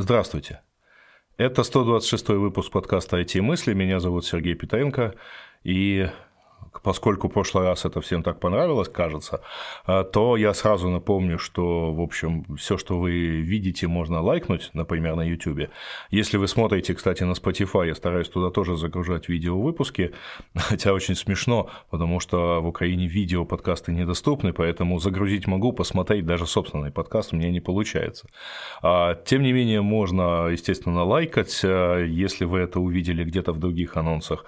Здравствуйте. Это 126 выпуск подкаста «IT-мысли». Меня зовут Сергей Петренко. И поскольку в прошлый раз это всем так понравилось, кажется, а, то я сразу напомню, что, в общем, все, что вы видите, можно лайкнуть, например, на YouTube. Если вы смотрите, кстати, на Spotify, я стараюсь туда тоже загружать видео-выпуски, хотя очень смешно, потому что в Украине видео подкасты недоступны, поэтому загрузить могу, посмотреть даже собственный подкаст у меня не получается. А, тем не менее, можно, естественно, лайкать, а, если вы это увидели где-то в других анонсах,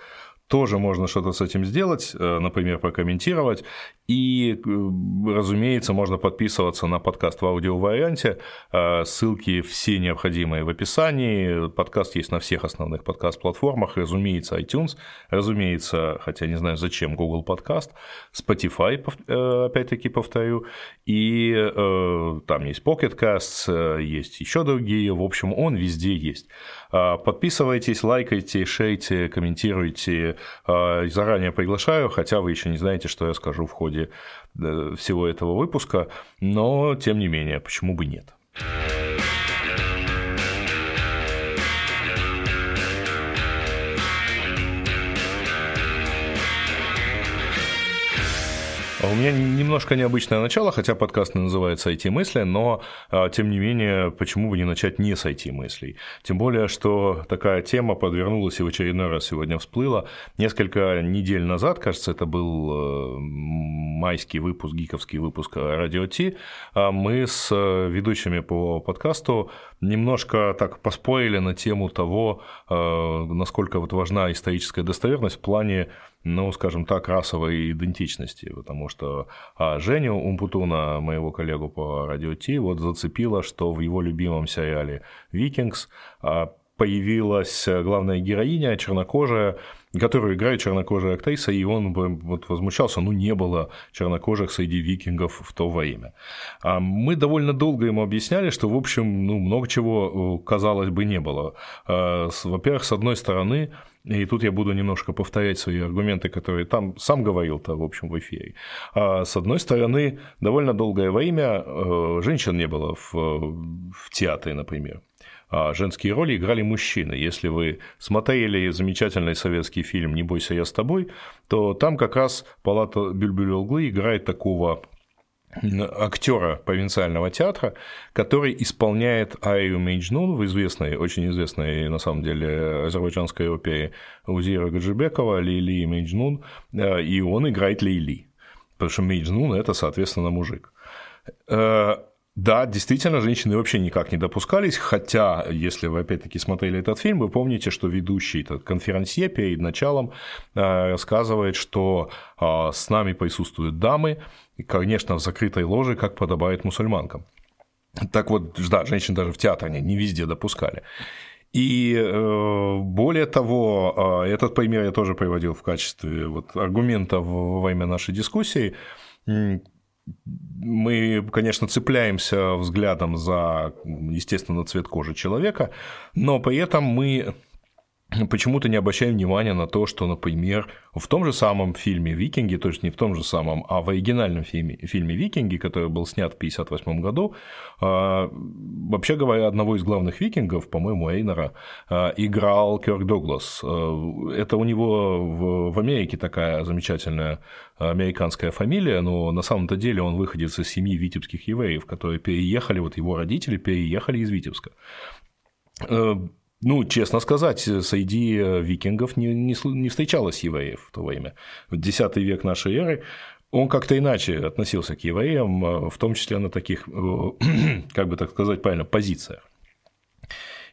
тоже можно что-то с этим сделать, э, например, прокомментировать. И, э, разумеется, можно подписываться на подкаст в аудиоварианте. Э, ссылки все необходимые в описании. Подкаст есть на всех основных подкаст-платформах. Разумеется, iTunes. Разумеется, хотя не знаю зачем, Google Подкаст. Spotify, опять-таки повторю. И там есть Pocket Casts, есть еще другие. В общем, он везде есть. Подписывайтесь, лайкайте, шейте, комментируйте заранее приглашаю, хотя вы еще не знаете, что я скажу в ходе э, всего этого выпуска, но тем не менее, почему бы нет. А у меня немножко необычное начало, хотя подкаст называется IT-мысли, но, а, тем не менее, почему бы не начать не с IT-мыслей? Тем более, что такая тема подвернулась и в очередной раз сегодня всплыла. Несколько недель назад, кажется, это был э, майский выпуск, гиковский выпуск Радио Ти, а мы с ведущими по подкасту немножко так поспорили на тему того, э, насколько вот важна историческая достоверность в плане ну, скажем так, расовой идентичности, потому что а Женю Умпутуна, моего коллегу по радио Ти, вот зацепило, что в его любимом сериале «Викингс» а, появилась главная героиня, чернокожая, которую играет чернокожая актриса, и он вот возмущался, ну, не было чернокожих среди викингов в то время. А мы довольно долго ему объясняли, что, в общем, ну, много чего, э, казалось бы, не было. А, во-первых, с одной стороны, и тут я буду немножко повторять свои аргументы, которые там сам говорил-то, в общем, в эфире. А с одной стороны, довольно долгое время э, женщин не было в, в театре, например. А женские роли играли мужчины. Если вы смотрели замечательный советский фильм «Не бойся, я с тобой», то там как раз палата Бюльбюль-Углы играет такого актера провинциального театра, который исполняет Айю Мейджнун в известной, очень известной на самом деле азербайджанской опере Узира Гаджибекова «Лили Мейджнун», э, и он играет Лейли, потому что Мейджнун – это, соответственно, мужик. Э, да, действительно, женщины вообще никак не допускались, хотя, если вы опять-таки смотрели этот фильм, вы помните, что ведущий этот конферансье перед началом э, рассказывает, что с нами присутствуют дамы, и, конечно, в закрытой ложе, как подобает мусульманкам. Так вот, да, женщин даже в театре не везде допускали. И э, более того, э, этот пример я тоже приводил в качестве вот, аргумента во время нашей дискуссии. Мы, конечно, цепляемся взглядом за, естественно, цвет кожи человека, но при этом мы почему-то не обращаем внимания на то, что, например, в том же самом фильме «Викинги», то есть не в том же самом, а в оригинальном фильме, фильме «Викинги», который был снят в 1958 году, а, вообще говоря, одного из главных викингов, по-моему, Эйнера, а, играл Кёрк Дуглас. А, это у него в Америке такая замечательная американская фамилия, но на самом-то деле он выходец из семьи витебских евреев, которые переехали, вот его родители переехали из Витебска ну, честно сказать, среди э, викингов не, не, не встречалось евреев в то время. В X век нашей эры он как-то иначе относился к евреям, э, в том числе на таких, э, как бы так сказать правильно, позициях.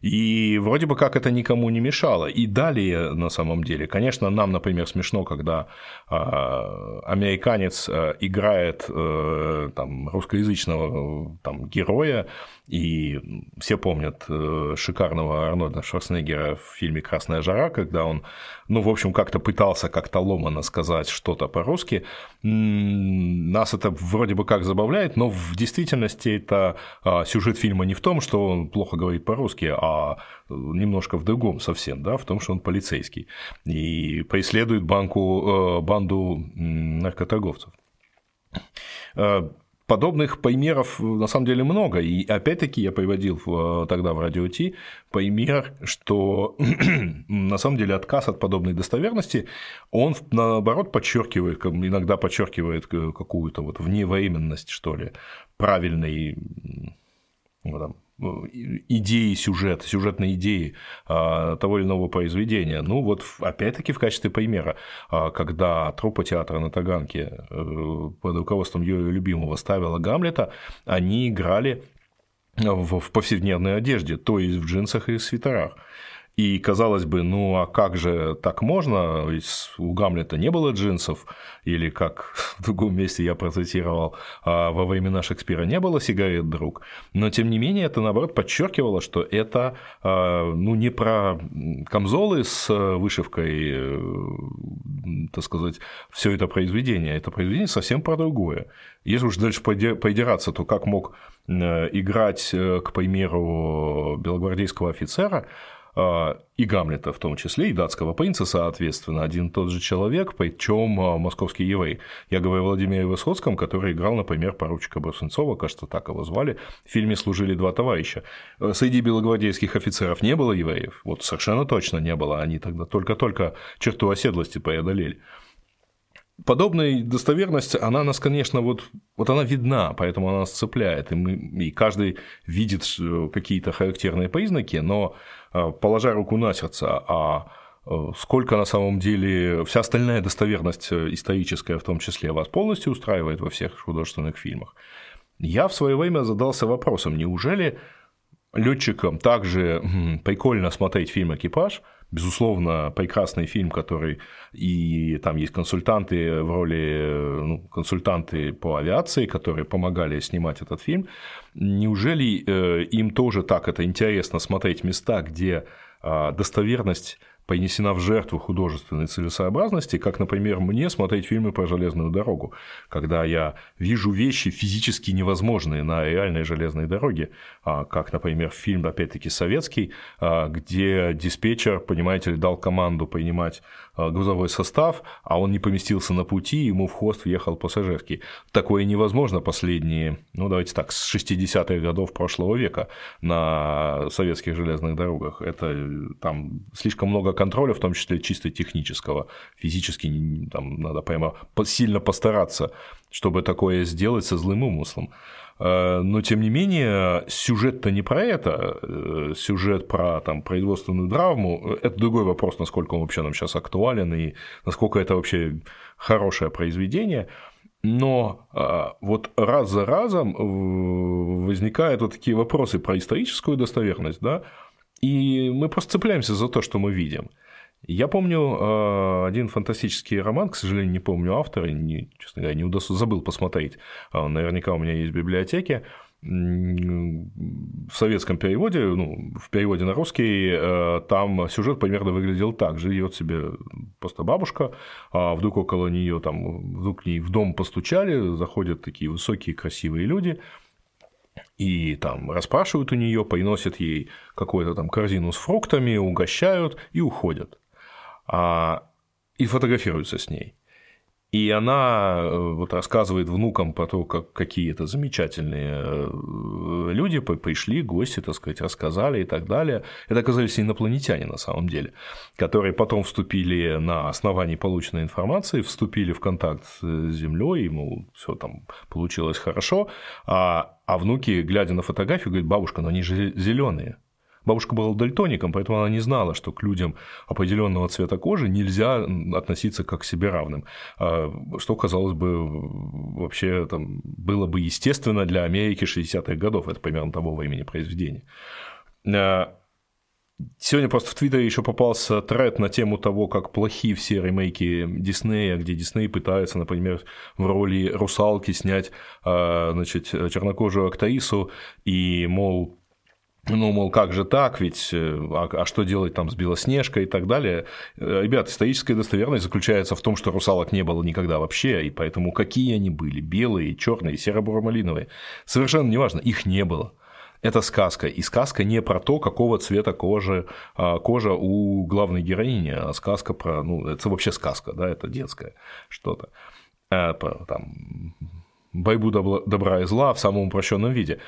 И вроде бы как это никому не мешало. И далее, на самом деле, конечно, нам, например, смешно, когда а, американец а, играет а, там, русскоязычного там, героя, и все помнят э, шикарного Арнольда Шварценеггера в фильме «Красная жара», когда он, ну, в общем, как-то пытался как-то ломано сказать что-то по-русски. Нас это вроде бы как забавляет, но в действительности это а, сюжет фильма не в том, что он плохо говорит по-русски, а немножко в другом совсем, да, в том, что он полицейский и преследует банку, э, банду наркоторговцев. Э, Подобных примеров на самом деле много. И опять-таки я приводил тогда в радио Ти пример, что на самом деле отказ от подобной достоверности, он наоборот подчеркивает, иногда подчеркивает какую-то вот вневременность, что ли, правильной ну, идеи сюжета, сюжетной идеи а, того или иного произведения. Ну вот опять-таки в качестве примера, а, когда труппа театра на Таганке э, под руководством ее любимого ставила Гамлета, они играли в повседневной одежде, то есть в джинсах и свитерах. И казалось бы, ну а как же так можно? Ведь у Гамлета не было джинсов, или как в другом месте я процитировал, а во времена Шекспира не было сигарет, друг. Но тем не менее, это наоборот подчеркивало, что это а, ну, не про камзолы с вышивкой, э, так сказать, все это произведение. Это произведение совсем про другое. Если уж дальше поидираться, то как мог э, играть, э, к примеру, белогвардейского офицера, и Гамлета в том числе, и датского принца, соответственно, один и тот же человек, причем а, московский еврей. Я говорю о Владимире Высоцком, который играл, например, поручика Брусенцова, кажется, так его звали, в фильме «Служили два товарища». Э, среди белогвардейских офицеров не было евреев, вот совершенно точно не было, они тогда только-только черту оседлости преодолели подобная достоверность, она нас, конечно, вот, вот она видна, поэтому она нас цепляет, и, мы, и каждый видит э, какие-то характерные признаки, но э, положа руку на сердце, а э, сколько на самом деле вся остальная достоверность историческая в том числе вас полностью устраивает во всех художественных фильмах. Я в свое время задался вопросом, неужели летчикам также прикольно смотреть фильм «Экипаж», безусловно, прекрасный фильм, который и там есть консультанты в роли, ну, консультанты по авиации, которые помогали снимать этот фильм. Неужели э, им тоже так это интересно смотреть места, где а, достоверность понесена в жертву художественной целесообразности, как, например, мне смотреть фильмы про железную дорогу, когда я вижу вещи физически невозможные на реальной железной дороге, а, как, например, фильм, опять-таки, советский, а, где диспетчер, понимаете ли, дал команду принимать грузовой состав, а он не поместился на пути, ему в хвост въехал пассажирский. Такое невозможно последние, ну, давайте так, с 60-х годов прошлого века на советских железных дорогах. Это там слишком много контроля, в том числе чисто технического. Физически там надо прямо сильно постараться, чтобы такое сделать со злым умыслом. Э, но, тем не менее, сюжет-то не про это, э, сюжет про там, производственную драму – это другой вопрос, насколько он вообще нам сейчас актуален и насколько это вообще хорошее произведение. Но э, вот раз за разом возникают вот такие вопросы про историческую достоверность, да, и мы просто цепляемся за то, что мы видим. Я помню э, один фантастический роман, к сожалению, не помню автора, не, честно говоря, не удосу, забыл посмотреть. А, наверняка у меня есть в библиотеке. В советском переводе, ну, в переводе на русский, э, там сюжет примерно выглядел так. Живет себе просто бабушка, а вдруг около нее там, вдруг к ней в дом постучали, заходят такие высокие красивые люди, и там расспрашивают у нее, приносят ей какую-то там корзину с фруктами, угощают и уходят. А, и фотографируются с ней. И она э, вот рассказывает внукам про то, как какие-то замечательные э, люди пришли, гости, так сказать, рассказали и так далее. Это оказались инопланетяне на самом деле, которые потом вступили на основании полученной информации, вступили в контакт с Землей, ему все там получилось хорошо, а, а внуки, глядя на фотографию, говорят, бабушка, но они же зеленые. Бабушка была дальтоником, поэтому она не знала, что к людям определенного цвета кожи нельзя относиться как к себе равным. А, что, казалось бы, вообще там, было бы естественно для Америки 60-х годов. Это примерно того времени произведения. А, сегодня просто в Твиттере еще попался тред на тему того, как плохи все ремейки Диснея, где Дисней пытается, например, в роли русалки снять а, значит, чернокожую актрису, и, мол, ну, мол, как же так, ведь, э, а, а что делать там с Белоснежкой и так далее. Э, ребят, историческая достоверность заключается в том, что русалок не было никогда вообще, и поэтому какие они были, белые, черные, серо-буро-малиновые, совершенно неважно, их не было. Это сказка, и сказка не про то, какого цвета кожи, а, кожа у главной героини, а сказка про, ну, это вообще сказка, да, это детское что-то. А, там, борьбу добра и зла в самом упрощенном виде.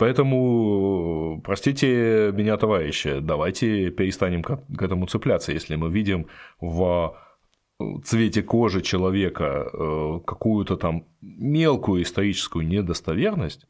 Поэтому, простите меня, товарищи, давайте перестанем к этому цепляться, если мы видим в цвете кожи человека э, какую-то там мелкую историческую недостоверность,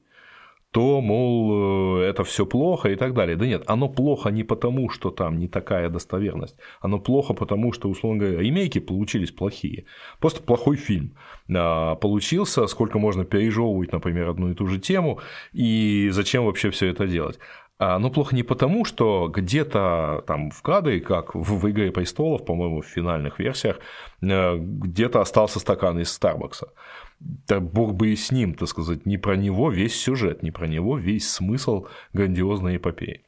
то, мол, э, это все плохо и так далее. Да нет, оно плохо не потому, что там не такая достоверность. Оно плохо потому, что, условно говоря, ремейки получились плохие. Просто плохой фильм а, получился, сколько можно пережевывать, например, одну и ту же тему, и зачем вообще все это делать. А, оно плохо не потому, что где-то там в кадре, как в «Игре престолов», по-моему, в финальных версиях, э, где-то остался стакан из Старбакса да бог бы и с ним, так сказать, не про него весь сюжет, не про него весь смысл грандиозной эпопеи.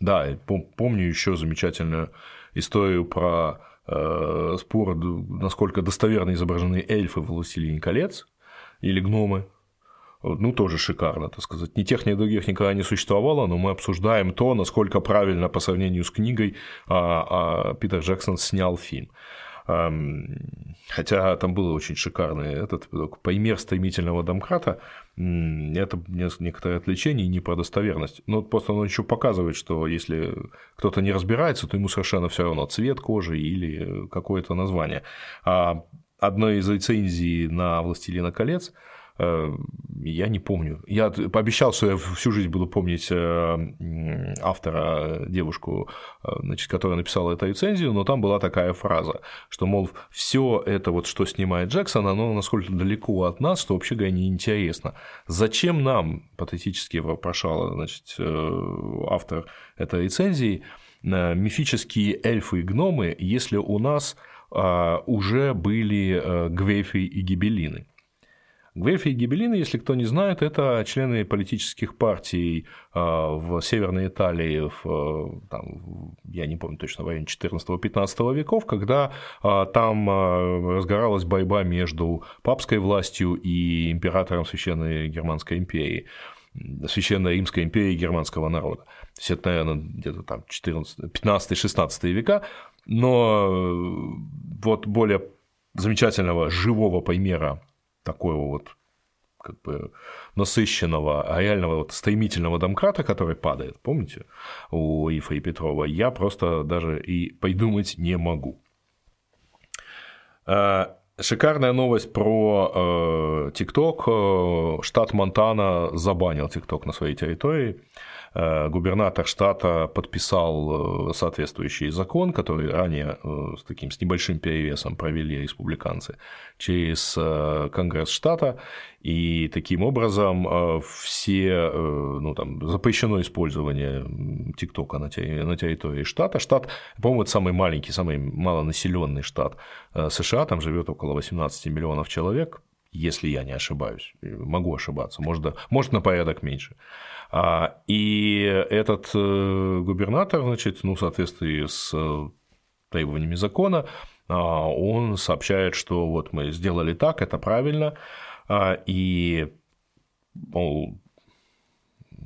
Да, помню еще замечательную историю про э, спор, насколько достоверно изображены эльфы в «Властелине колец» или гномы. Ну, тоже шикарно, так сказать. Ни тех, ни других никогда не существовало, но мы обсуждаем то, насколько правильно по сравнению с книгой а, а Питер Джексон снял фильм. Хотя там было очень шикарный этот пример стремительного домкрата. Это некоторое отвлечение не про достоверность. Но просто он еще показывает, что если кто-то не разбирается, то ему совершенно все равно цвет кожи или какое-то название. А одной из рецензий на «Властелина колец» Э, я не помню. Я пообещал, что я всю жизнь буду помнить э, автора, девушку, э, значит, которая написала эту рецензию, но там была такая фраза, что, мол, все это, вот, что снимает Джексон, оно насколько далеко от нас, что вообще говоря неинтересно. Зачем нам, патетически вопрошала значит, автор этой рецензии, мифические эльфы и гномы, если у нас уже были гвейфы и гибелины. Гвельфи и Гибеллины, если кто не знает, это члены политических партий а, в Северной Италии, в, там, я не помню точно, в районе 14-15 веков, когда а, там а, разгоралась борьба между папской властью и императором Священной Германской империи. Священной Римской империи германского народа. То есть это, наверное, где-то там 15-16 века, но вот более замечательного живого примера такого вот как бы насыщенного, а реального вот стремительного домкрата, который падает, помните, у Ифа и Петрова, я просто даже и придумать не могу. А, шикарная новость про ТикТок. Э, штат Монтана забанил ТикТок на своей территории. Э, губернатор штата подписал э, соответствующий закон, который ранее э, с таким с небольшим перевесом провели республиканцы через Конгресс штата, и таким образом все, ну, там, запрещено использование ТикТока на территории штата. Штат, по-моему, это самый маленький, самый малонаселенный штат США, там живет около 18 миллионов человек, если я не ошибаюсь. Могу ошибаться, может, может на порядок меньше. А, и этот э, губернатор, значит, ну, в соответствии с э, требованиями закона, а, он сообщает, что вот мы сделали так, это правильно, а, и мол,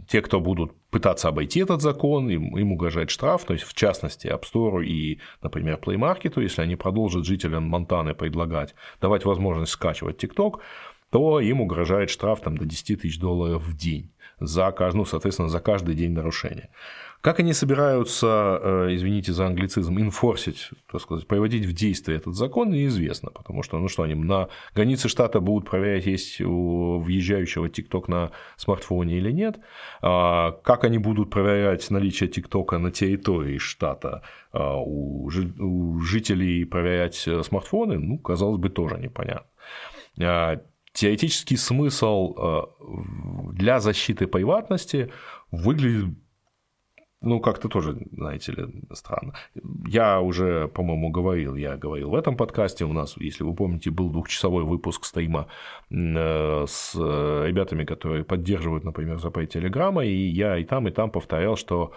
те, кто будут пытаться обойти этот закон, им, им угрожает штраф, то есть, в частности, App Store и, например, Play Market, если они продолжат жителям Монтаны предлагать, давать возможность скачивать TikTok, то им угрожает штраф там, до 10 тысяч долларов в день за, ну, соответственно, за каждый день нарушения. Как они собираются, э, извините за англицизм, инфорсить, так сказать, приводить в действие этот закон, неизвестно, потому что, ну что, они на границе штата будут проверять, есть у въезжающего ТикТок на смартфоне или нет, а как они будут проверять наличие ТикТока на территории штата, а у жителей проверять э, смартфоны, ну, казалось бы, тоже непонятно. А теоретический смысл э, для защиты приватности выглядит ну, как-то тоже, знаете ли, странно. Я уже, по-моему, говорил, я говорил в этом подкасте, у нас, если вы помните, был двухчасовой выпуск стрима э, с ребятами, которые поддерживают, например, ЗП Телеграма, и я и там, и там повторял, что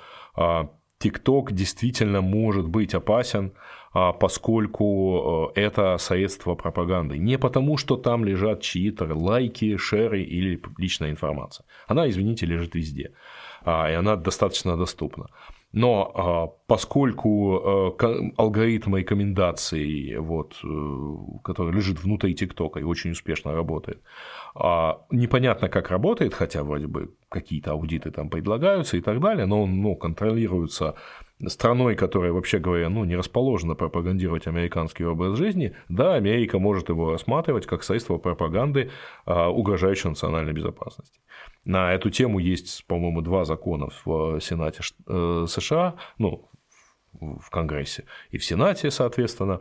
ТикТок действительно может быть опасен, а, поскольку э, это средство пропаганды. Не потому, что там лежат чьи-то лайки, шеры или личная информация. Она, извините, лежит везде. и она достаточно доступна. Но а, поскольку а, алгоритм рекомендаций, вот, э, который лежит внутри ТикТока и очень успешно работает, а, непонятно, как работает, хотя вроде бы какие-то аудиты там предлагаются и так далее, но он ну, контролируется страной, которая, вообще говоря, ну, не расположена пропагандировать американский образ жизни, да, Америка может его рассматривать как средство пропаганды, угрожающей национальной безопасности. На эту тему есть, по-моему, два закона в Сенате э, США, ну, в Конгрессе и в Сенате, соответственно,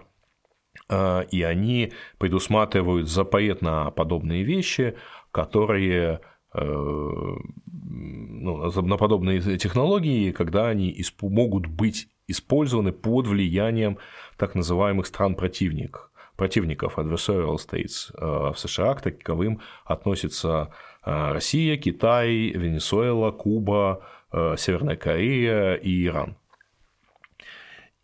э, и они предусматривают запрет на подобные вещи, которые э, ну, на подобные технологии, когда они могут быть использованы под влиянием так называемых стран-противников противников adversarial states в США к таковым относятся Э, Россия, Китай, Венесуэла, Куба, э, Северная Корея и Иран.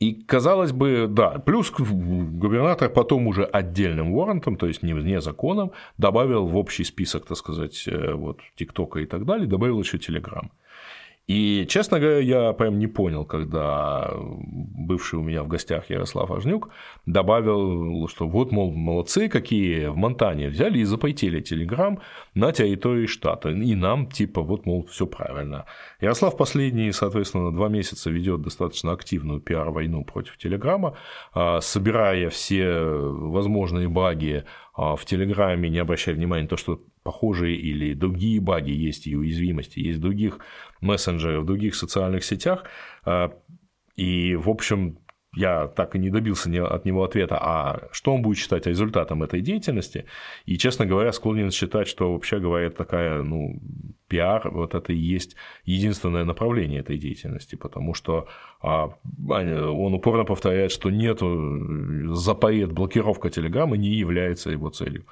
И казалось бы, да, плюс губернатор потом уже отдельным воррентом, то есть не, не законом, добавил в общий список, так сказать, э, вот, ТикТока и так далее, добавил еще Телеграм. И, честно говоря, я прям не понял, когда бывший у меня в гостях Ярослав Ажнюк добавил, что вот, мол, молодцы какие в Монтане взяли и запретили Телеграм на территории штата. И нам, типа, вот, мол, все правильно. Ярослав последние, соответственно, два месяца ведет достаточно активную пиар-войну против Телеграма, а, собирая все возможные баги а, в Телеграме, не обращая внимания на то, что похожие или другие баги есть и уязвимости, есть в других мессенджерах, в других социальных сетях. А, и, в общем, я так и не добился от него ответа, а что он будет считать результатом этой деятельности. И, честно говоря, склонен считать, что, вообще говоря, такая, ну, пиар, вот это и есть единственное направление этой деятельности, потому что а, он упорно повторяет, что нет, запоет блокировка Телеграма не является его целью.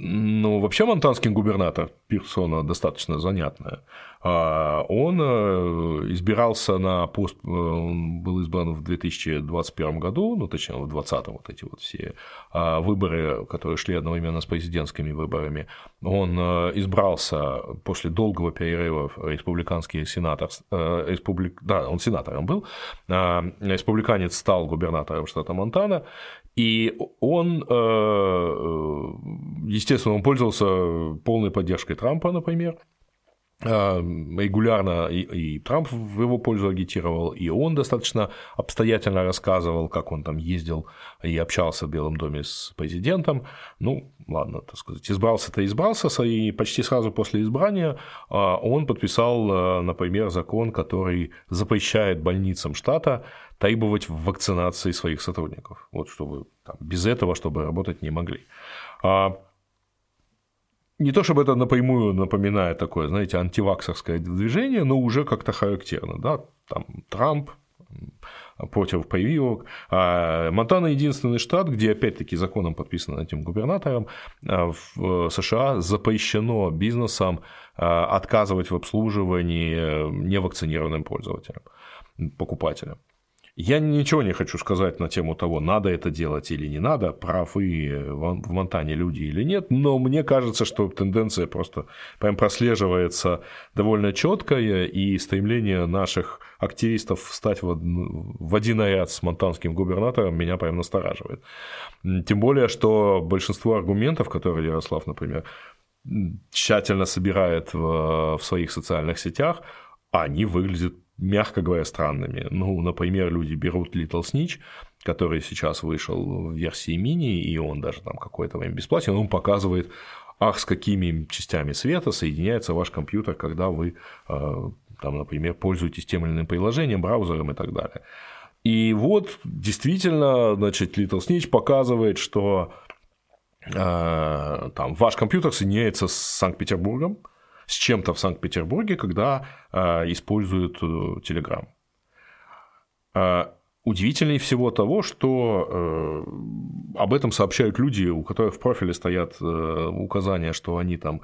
Ну, вообще монтанский губернатор, персона достаточно занятная, а, он э, избирался на пост, э, он был избран в 2021 году, ну, точнее, в 2020 вот эти вот все а, выборы, которые шли одновременно с президентскими выборами, он э, избрался после долгого перерыва республиканский сенатор, республик, да, он сенатором был, а, республиканец стал губернатором штата Монтана, и он, э, э, естественно, он пользовался полной поддержкой Трампа, например, э, регулярно и, Трамп в его пользу агитировал, и он достаточно обстоятельно рассказывал, как он там ездил и общался в Белом доме с президентом. Ну, ладно, так сказать, избрался-то избрался, и почти сразу после избрания он подписал, например, закон, который запрещает больницам штата требовать вакцинации своих сотрудников. Вот чтобы там, без этого, чтобы работать не могли. А, не то чтобы это напрямую напоминает такое, знаете, антиваксерское движение, но уже как-то характерно. Да? Там Трамп против прививок. А Монтана единственный штат, где опять-таки законом подписано этим губернатором, а, в США запрещено бизнесам а, отказывать в обслуживании невакцинированным пользователям, покупателям. Я ничего не хочу сказать на тему того, надо это делать или не надо, правы в Монтане люди или нет, но мне кажется, что тенденция просто прям прослеживается довольно четкая, и стремление наших активистов встать в, один ряд с монтанским губернатором меня прям настораживает. Тем более, что большинство аргументов, которые Ярослав, например, тщательно собирает в своих социальных сетях, они выглядят мягко говоря, странными. Ну, например, люди берут Little Snitch, который сейчас вышел в версии мини, и он даже там какое-то время бесплатен, он показывает, ах, с какими частями света соединяется ваш компьютер, когда вы, э, там, например, пользуетесь тем или иным приложением, браузером и так далее. И вот действительно, значит, Little Snitch показывает, что э, там ваш компьютер соединяется с Санкт-Петербургом, с чем-то в Санкт-Петербурге, когда э, используют э, Telegram. Э, удивительнее всего того, что э, об этом сообщают люди, у которых в профиле стоят э, указания, что они там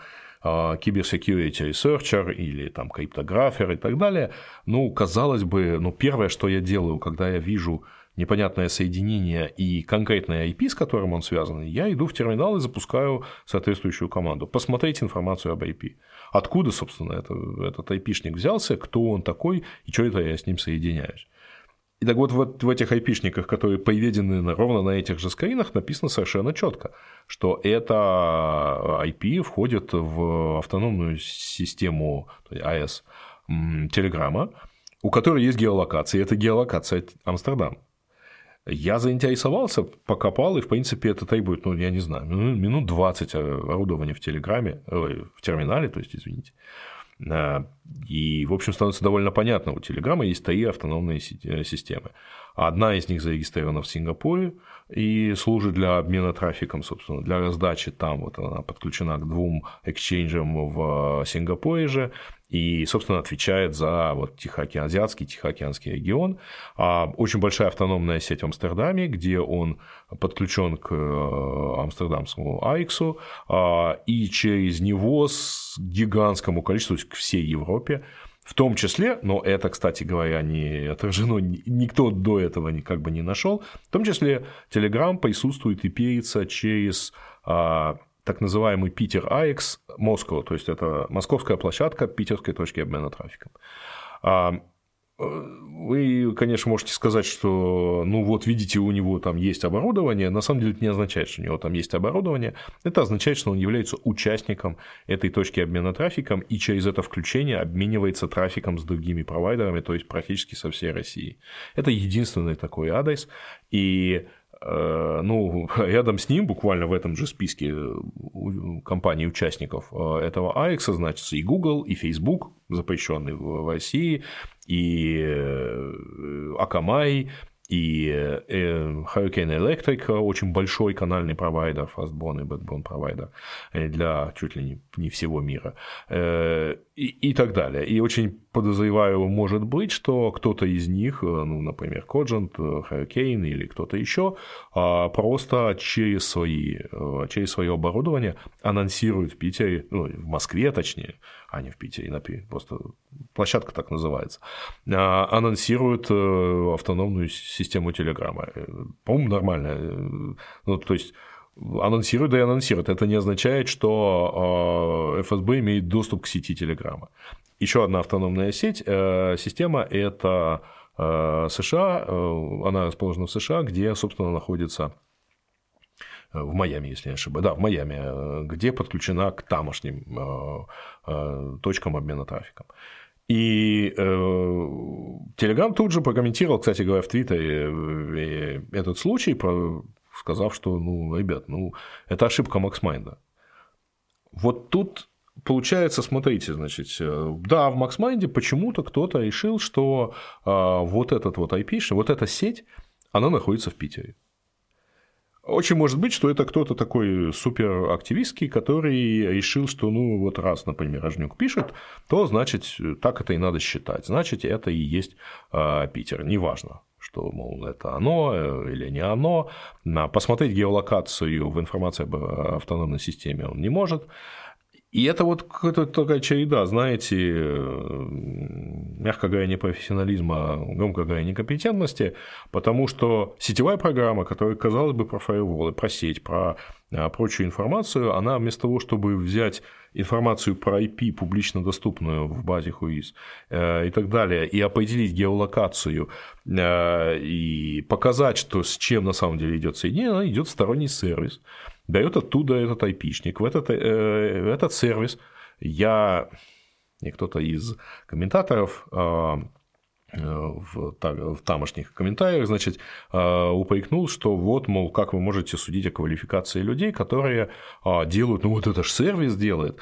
киберсекьюрити researcher или там криптографер и так далее, ну, казалось бы, ну, первое, что я делаю, когда я вижу непонятное соединение и конкретное IP, с которым он связан, я иду в терминал и запускаю соответствующую команду. Посмотреть информацию об IP. Откуда, собственно, это, этот IP-шник взялся, кто он такой и что это я с ним соединяюсь. И так вот в, в этих IP-шниках, которые поведены ровно на этих же скринах, написано совершенно четко, что это IP входит в автономную систему AES Телеграма, у которой есть геолокация, и это геолокация Амстердам. Я заинтересовался, покопал, и, в принципе, это требует, ну, я не знаю, минут 20 орудования в Телеграме, в терминале, то есть, извините. А, и, в общем, становится довольно понятно, у Телеграма есть три автономные э, системы. Одна из них зарегистрирована в Сингапуре и служит для обмена трафиком, собственно, для раздачи там. Вот она подключена к двум эксчейнджам в Сингапуре же и, собственно, отвечает за вот Тихоокеан, азиатский Тихоокеанский регион. А, очень большая автономная сеть в Амстердаме, где он подключен к э, амстердамскому АИКСу, а, и через него с гигантскому количеству, то есть к всей Европе, в том числе, но это, кстати говоря, не отражено, никто до этого как бы не нашел, в том числе Telegram присутствует и пеется через а, так называемый Питер АЭКС Москва, то есть это московская площадка питерской точки обмена трафиком. А, вы, конечно, можете сказать, что, ну вот, видите, у него там есть оборудование. На самом деле это не означает, что у него там есть оборудование. Это означает, что он является участником этой точки обмена трафиком и через это включение обменивается трафиком с другими провайдерами, то есть практически со всей России. Это единственный такой адрес. И Э, ну, рядом с ним, буквально в этом же списке э, компаний участников э, этого АЭКСа значится и Google, и Facebook, запрещенный в России, и Akamai, и Hurricane Electric, очень большой канальный провайдер, Fastbone и Backbone провайдер для чуть ли не всего мира, и, и так далее. И очень подозреваю, может быть, что кто-то из них, э, ну, например, Cogent, э, Hurricane или кто-то еще, а, просто через, свои, э, через свое оборудование анонсирует в Питере, ну, в Москве точнее, а не в Питере, например, просто площадка так называется, а, анонсирует автономную систему Телеграма. По-моему, нормально. Ну, то есть анонсирует, да и анонсирует. Это не означает, что ФСБ имеет доступ к сети Телеграма. Еще одна автономная сеть, э, система – это э, США, э, она расположена в США, где, собственно, находится в Майами, если не ошибаюсь, да, в Майами, где подключена к тамошним точкам обмена трафиком. И Телеграм тут же прокомментировал, кстати говоря, в Твиттере этот случай, сказав, что, ну, ребят, ну, это ошибка MaxMind а. Вот тут получается, смотрите, значит, э, да, в MaxMind почему-то кто-то решил, что а, вот этот вот IP, вот эта сеть, она находится в Питере. Очень может быть, что это кто-то такой суперактивистский, который решил, что ну вот раз, например, Рожнюк пишет, то значит так это и надо считать. Значит, это и есть э, Питер. Неважно, что, мол, это оно э, или не оно. Посмотреть геолокацию в информации об автономной системе он не может. И это вот какая-то такая череда, знаете, э, мягко говоря, не профессионализма, а, громко говоря, некомпетентности, потому что сетевая программа, которая, казалось бы, про фаерволы, про сеть, про а, прочую информацию, она вместо того, чтобы взять информацию про IP, публично доступную в базе Хуиз э, и так далее, и определить геолокацию э, и показать, что с чем на самом деле идет соединение, она идет сторонний сервис, дает оттуда этот айпишник, в этот, э, этот сервис я, не кто-то из комментаторов э, в, в тамошних комментариях, значит, э, упрекнул, что вот, мол, как вы можете судить о квалификации людей, которые э, делают, ну вот это же сервис делает.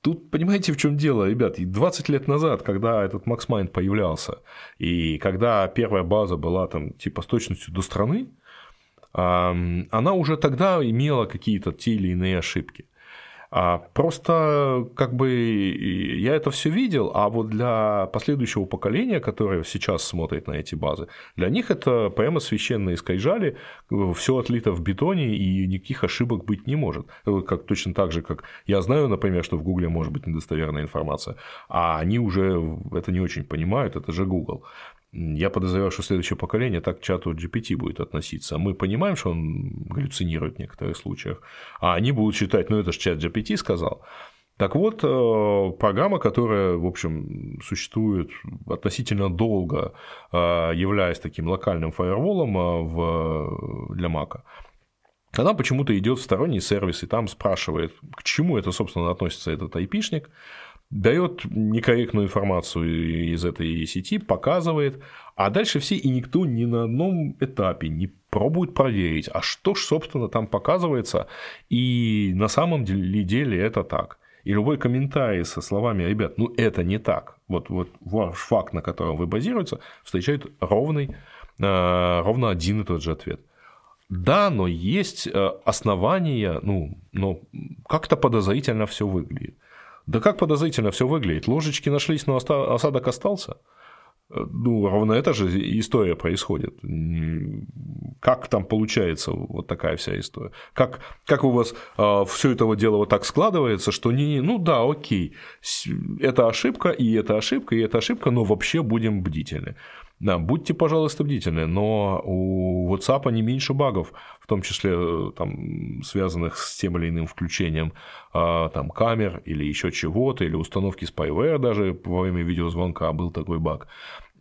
Тут понимаете, в чем дело, ребят, 20 лет назад, когда этот MaxMind появлялся, и когда первая база была там типа с точностью до страны, она уже тогда имела какие-то те или иные ошибки. А просто как бы я это все видел, а вот для последующего поколения, которое сейчас смотрит на эти базы, для них это прямо священные скайжали, все отлито в бетоне и никаких ошибок быть не может. Как, точно так же, как я знаю, например, что в Гугле может быть недостоверная информация, а они уже это не очень понимают, это же Google. Я подозреваю, что следующее поколение так к чату GPT будет относиться. Мы понимаем, что он галлюцинирует в некоторых случаях, а они будут считать, ну это же чат GPT сказал. Так вот, э, программа, которая, в общем, существует относительно долго, э, являясь таким локальным фаерволом э, в, для Mac, она почему-то идет в сторонний сервис и там спрашивает, к чему это, собственно, относится этот айпишник, дает некорректную информацию из этой сети, показывает, а дальше все и никто ни на одном этапе не пробует проверить, а что ж, собственно, там показывается, и на самом деле, деле это так. И любой комментарий со словами «ребят, ну это не так», вот, вот ваш факт, на котором вы базируете, встречает ровный, э, ровно один и тот же ответ. Да, но есть э, основания, ну, но как-то подозрительно все выглядит. Да как подозрительно все выглядит. Ложечки нашлись, но осадок остался. Э, ну, ровно эта же история происходит. Как там получается вот такая вся история? Как, как у вас э, все это вот дело вот так складывается, что не, ну да, окей, это ошибка, и это ошибка, и это ошибка, но вообще будем бдительны. Да, будьте, пожалуйста, бдительны, но у WhatsApp не меньше багов, в том числе э, там, связанных с тем или иным включением а, там, камер или еще чего-то, или установки spyware даже во время видеозвонка был такой баг.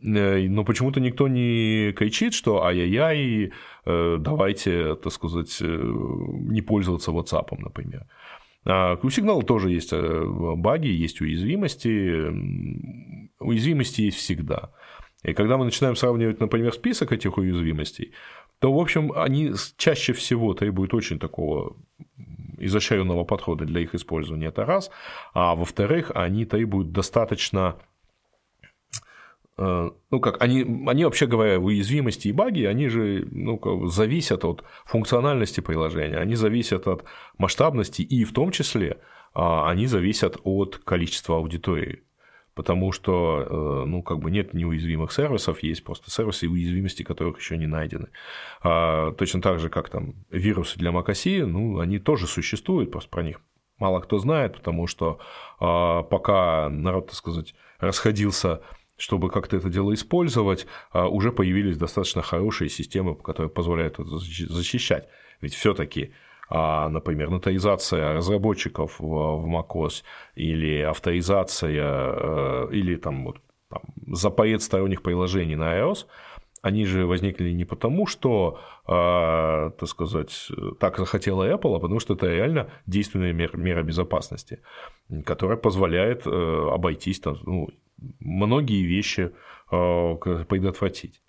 Э, но почему-то никто не кричит, что ай-яй-яй, э, давайте, так сказать, не пользоваться WhatsApp, например. А у сигнала тоже есть баги, есть уязвимости. Уязвимости есть всегда. И когда мы начинаем сравнивать, например, список этих уязвимостей, то, в общем, они чаще всего требуют очень такого изощренного подхода для их использования, это раз. А во-вторых, они требуют достаточно э, ну как, они, они вообще говоря, уязвимости и баги, они же ну, как, зависят от функциональности приложения, они зависят от масштабности и в том числе а, они зависят от количества аудитории потому что, э, ну, как бы нет неуязвимых сервисов, есть просто сервисы, уязвимости которых еще не найдены. А, точно так же, как там вирусы для macOS, ну, они тоже существуют, просто про них мало кто знает, потому что а, пока народ, так сказать, расходился чтобы как-то это дело использовать, а, уже появились достаточно хорошие системы, которые позволяют это защищать. Ведь все-таки например, нотаризация разработчиков в macOS или авторизация э, или там, вот, там, запоет сторонних приложений на iOS, они же возникли не потому, что, э, так сказать, так захотела Apple, а потому что это реально действенная мера безопасности, которая позволяет э, обойтись там, ну, многие вещи э, предотвратить.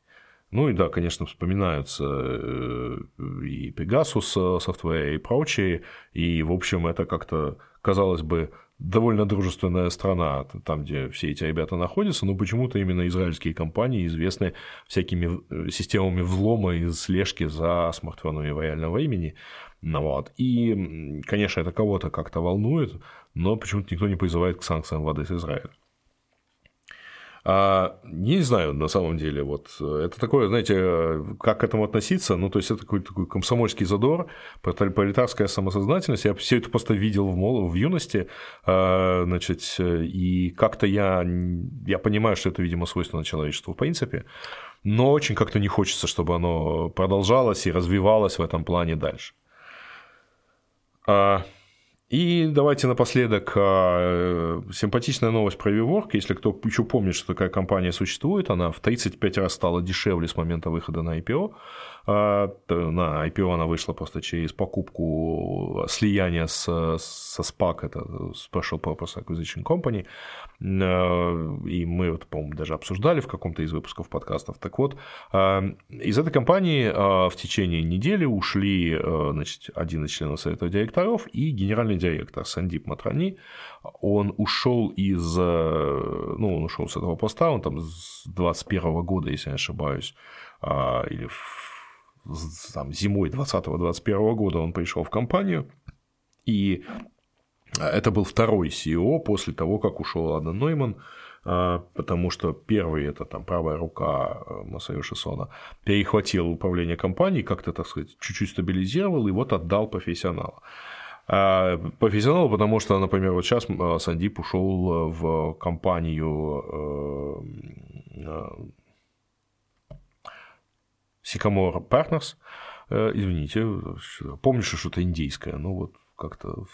Ну и да, конечно, вспоминаются э, и Pegasus Software и прочие, и, в общем, это как-то, казалось бы, довольно дружественная страна, там, где все эти ребята находятся, но почему-то именно израильские компании известны всякими э, системами взлома и слежки за смартфонами в реальном времени. Ну, вот. И, конечно, это кого-то как-то волнует, но почему-то никто не призывает к санкциям в адрес Израиля. А, не знаю, на самом деле, вот это такое, знаете, как к этому относиться, ну, то есть это какой-то такой комсомольский задор, пролетарская самосознательность, я все это просто видел в, мол... в юности, а, значит, и как-то я, я понимаю, что это, видимо, свойственно человечеству в принципе, но очень как-то не хочется, чтобы оно продолжалось и развивалось в этом плане дальше. А, и давайте напоследок а, симпатичная новость про Виворк. Если кто еще помнит, что такая компания существует, она в 35 раз стала дешевле с момента выхода на IPO. А, на IPO она вышла просто через покупку слияния с, со SPAC, это Special Purpose Acquisition Company. А, и мы это, по-моему, даже обсуждали в каком-то из выпусков подкастов. Так вот, а, из этой компании в течение недели ушли значит, один из членов совета директоров и генеральный директор Сандип Матрани. Он ушел из, ну, он ушел с этого поста, он там с 21 года, если я не ошибаюсь, или в там, зимой 2020-2021 года он пришел в компанию, и Это был второй CEO после того, как ушел Адам Нойман, а, потому что первый, это там правая рука э, Масайоши Сона, перехватил управление компанией, как-то, так сказать, чуть-чуть стабилизировал и вот отдал профессионалу. А, профессионалу, потому что, например, вот сейчас э, Сандип ушел в компанию э, Sycamore Partners, извините, помнишь, что что-то индийское, ну вот как-то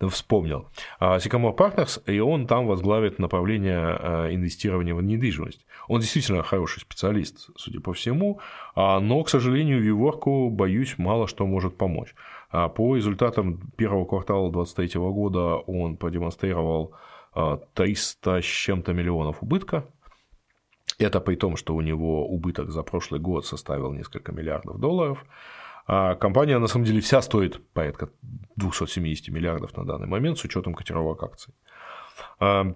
вспомнил. Sycamore Partners, и он там возглавит направление а, инвестирования в недвижимость. Он действительно хороший специалист, судя по всему, а, но, к сожалению, Виворку, боюсь, мало что может помочь. А, по результатам первого квартала 2023 года он продемонстрировал 300 с чем-то миллионов убытка, это при том, что у него убыток за прошлый год составил несколько миллиардов долларов. А компания, на самом деле, вся стоит порядка 270 миллиардов на данный момент с учетом котировок акций. А,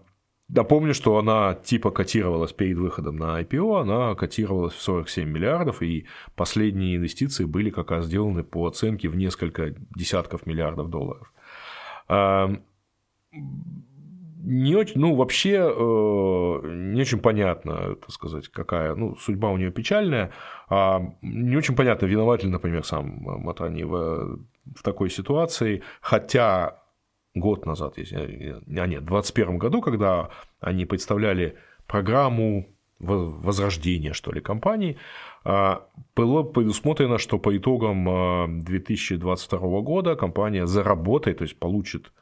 напомню, что она типа котировалась перед выходом на IPO, она котировалась в 47 миллиардов, и последние инвестиции были как раз сделаны по оценке в несколько десятков миллиардов долларов. Не очень, ну, вообще э, не очень понятно, так сказать, какая, ну, судьба у нее печальная. А не очень понятно, виноват ли, например, сам Матани в, в такой ситуации, хотя год назад, если, а нет, в 2021 году, когда они представляли программу возрождения, что ли, компании, а, было предусмотрено, что по итогам 2022 а, года компания заработает, то есть получит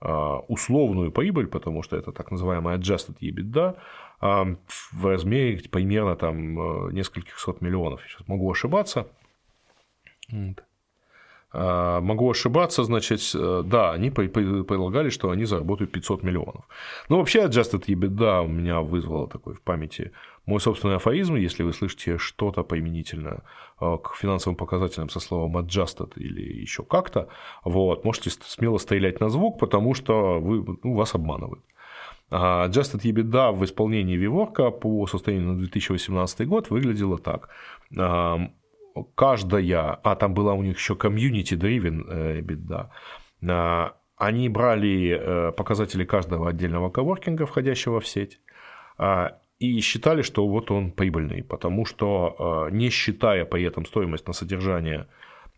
условную прибыль, потому что это так называемая adjusted EBITDA, а, в размере примерно там э, нескольких сот миллионов. Сейчас могу ошибаться. А, могу ошибаться, значит, э, да, они предполагали, что они заработают 500 миллионов. Но вообще Adjusted EBITDA у меня вызвало такой в памяти мой собственный афоризм, если вы слышите что-то применительно э, к финансовым показателям со словом adjusted или еще как-то, вот, можете смело стрелять на звук, потому что вы, ну, вас обманывают. А Adjusted EBITDA в исполнении Виворка по состоянию на 2018 год выглядела так каждая, а там была у них еще community-driven EBITDA, э, они брали э, показатели каждого отдельного коворкинга, входящего в сеть, а, и считали, что вот он прибыльный, потому что э, не считая при этом стоимость на содержание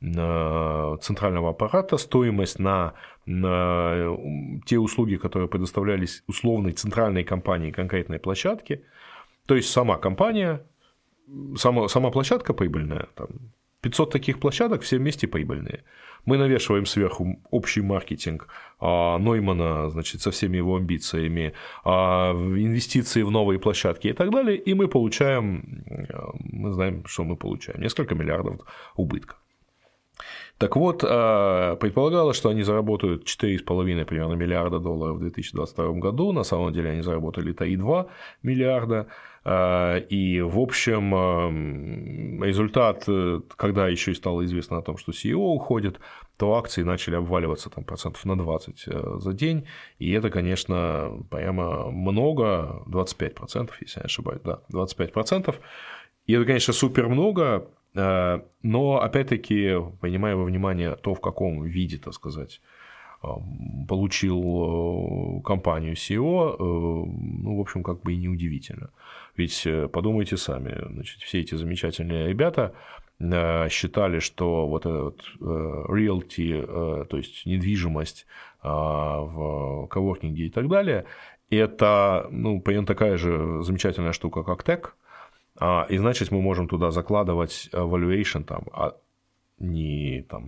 центрального аппарата, стоимость на, на те услуги, которые предоставлялись условной центральной компании конкретной площадки, то есть сама компания сама, сама площадка прибыльная, там 500 таких площадок, все вместе прибыльные. Мы навешиваем сверху общий маркетинг а, Ноймана, значит, со всеми его амбициями, а, инвестиции в новые площадки и так далее, и мы получаем, мы знаем, что мы получаем, несколько миллиардов убытка. Так вот, а, предполагалось, что они заработают 4,5 примерно миллиарда долларов в 2022 году. На самом деле они заработали 3,2 миллиарда. А, и, в общем, результат, э, когда еще и стало известно о том, что CEO уходит, то акции начали обваливаться там, процентов на 20 э, за день. И это, конечно, прямо много, 25%, если я не ошибаюсь, да, 25%. И это, конечно, супер много, но, опять-таки, принимая во внимание то, в каком виде, так сказать, э, получил э, компанию SEO, ну, в общем, как бы и неудивительно. Ведь подумайте сами, значит, все эти замечательные ребята считали, что вот этот realty, то есть недвижимость в коворкинге и так далее, это, ну, примерно такая же замечательная штука, как тег, и значит, мы можем туда закладывать valuation там, а не там,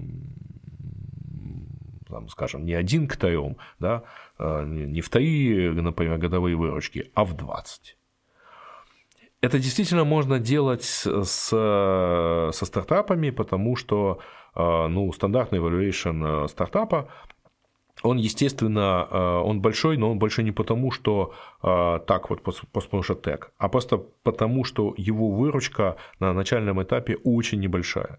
там, скажем, не один к трем, да, а, не в три, например, годовые выручки, а в 20. Это действительно можно делать с, со стартапами, потому что а, ну, стандартный valuation стартапа он, естественно, э, он большой, но он большой не потому, что э, так вот, что тег, а просто потому, что его выручка на начальном этапе очень небольшая.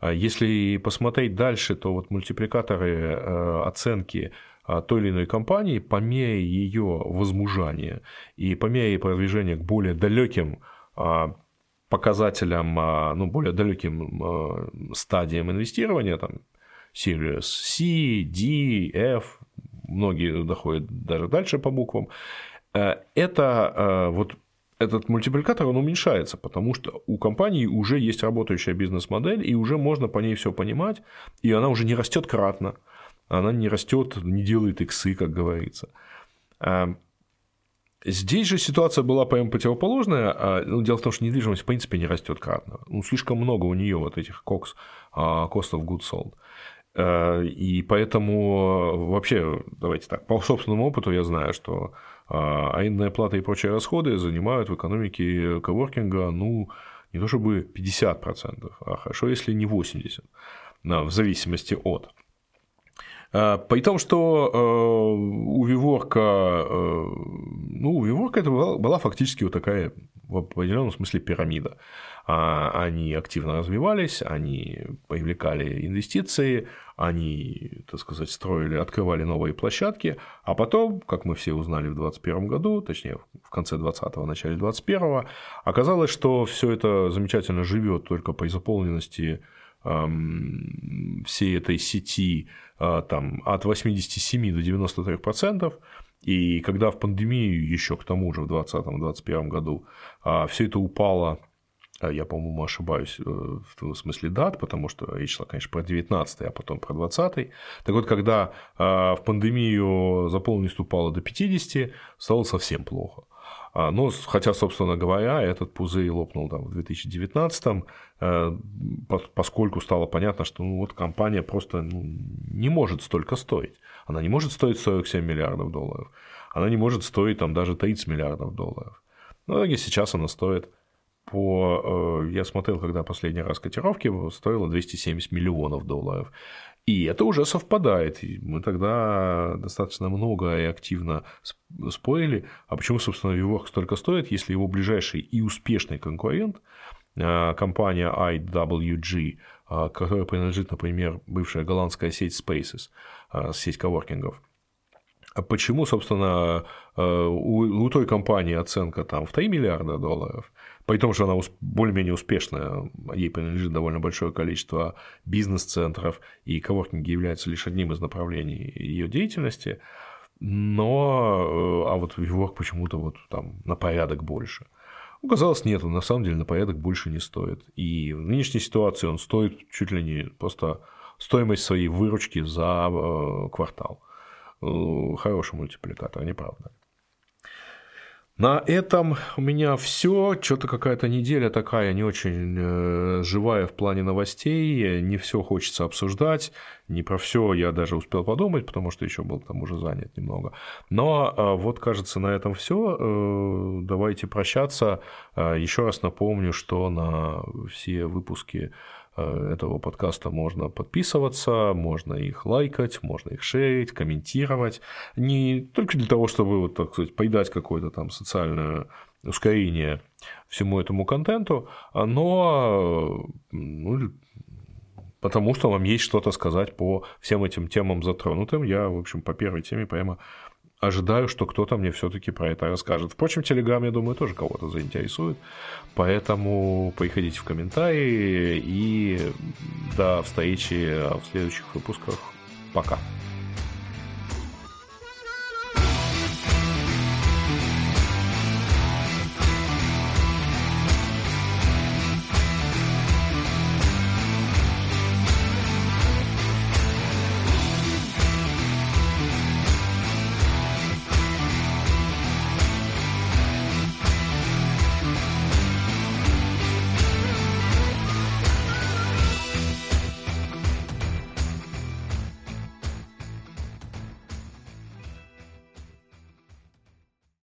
А если посмотреть дальше, то вот мультипликаторы э, оценки той или иной компании по мере ее возмужания и по мере продвижения к более далеким показателям, ну, более далеким стадиям инвестирования, там, Series C, D, F, многие доходят даже дальше по буквам. Э, это э, вот этот мультипликатор, он уменьшается, потому что у компании уже есть работающая бизнес-модель, и уже можно по ней все понимать, и она уже не растет кратно, она не растет, не делает иксы, как говорится. Э, здесь же ситуация была прям противоположная. А, ну, дело в том, что недвижимость в принципе не растет кратно. Ну, слишком много у нее вот этих cost of goods sold. И поэтому вообще, давайте так, по собственному опыту я знаю, что а арендная плата и прочие расходы занимают в экономике коворкинга, ну, не то чтобы 50%, а хорошо, если не 80%, в зависимости от. А, при том, что э, у Виворка, э, ну, у Виворка это была, была фактически вот такая в определенном смысле пирамида. А, они активно развивались, они привлекали инвестиции, они, так сказать, строили, открывали новые площадки, а потом, как мы все узнали в 2021 году, точнее, в конце 2020-го, начале 2021, оказалось, что все это замечательно живет только по заполненности всей этой сети а, там, от 87 до 93 процентов. И когда в пандемию еще к тому же в 2020-2021 году а, все это упало а, я, по-моему, ошибаюсь э, в смысле дат, потому что речь шла, конечно, про 19 а потом про 20 -й. Так вот, когда в пандемию заполненность упала до 50, стало совсем плохо. А, ну, хотя, собственно говоря, этот пузырь лопнул там, в 2019, э, поскольку стало понятно, что ну, вот компания просто ну, не может столько стоить. Она не может стоить 47 миллиардов долларов. Она не может стоить там, даже 30 миллиардов долларов. Но в итоге сейчас она стоит по... Э, я смотрел, когда последний раз котировки, стоила 270 миллионов долларов. И это уже совпадает. Мы тогда достаточно много и активно спорили, а почему, собственно, Виворк столько стоит, если его ближайший и успешный конкурент, а, компания IWG, а, которая принадлежит, например, бывшая голландская сеть Spaces, а, сеть коворкингов, Почему, собственно, у той компании оценка там в 3 миллиарда долларов, при том, что она более-менее успешная, ей принадлежит довольно большое количество бизнес-центров, и коворкинги являются лишь одним из направлений ее деятельности, но э, а вот WeWork почему-то вот там на порядок больше. Оказалось, нет, он на самом деле на порядок больше не стоит. И в нынешней ситуации он стоит чуть ли не просто стоимость своей выручки за э, квартал. Э, хороший мультипликатор, не правда? На этом у меня все. Что-то какая-то неделя такая не очень э, живая в плане новостей. Не все хочется обсуждать. Не про все я даже успел подумать, потому что еще был там уже занят немного. Но э, вот, кажется, на этом все. Э, давайте прощаться. Еще раз напомню, что на все выпуски этого подкаста можно подписываться, можно их лайкать, можно их шерить, комментировать. Не только для того, чтобы, вот, так сказать, придать какое-то там социальное ускорение всему этому контенту, но ну, потому что вам есть что-то сказать по всем этим темам затронутым. Я, в общем, по первой теме прямо ожидаю, что кто-то мне все-таки про это расскажет. Впрочем, Телеграм, я думаю, тоже кого-то заинтересует. Поэтому приходите в комментарии и до встречи в следующих выпусках. Пока.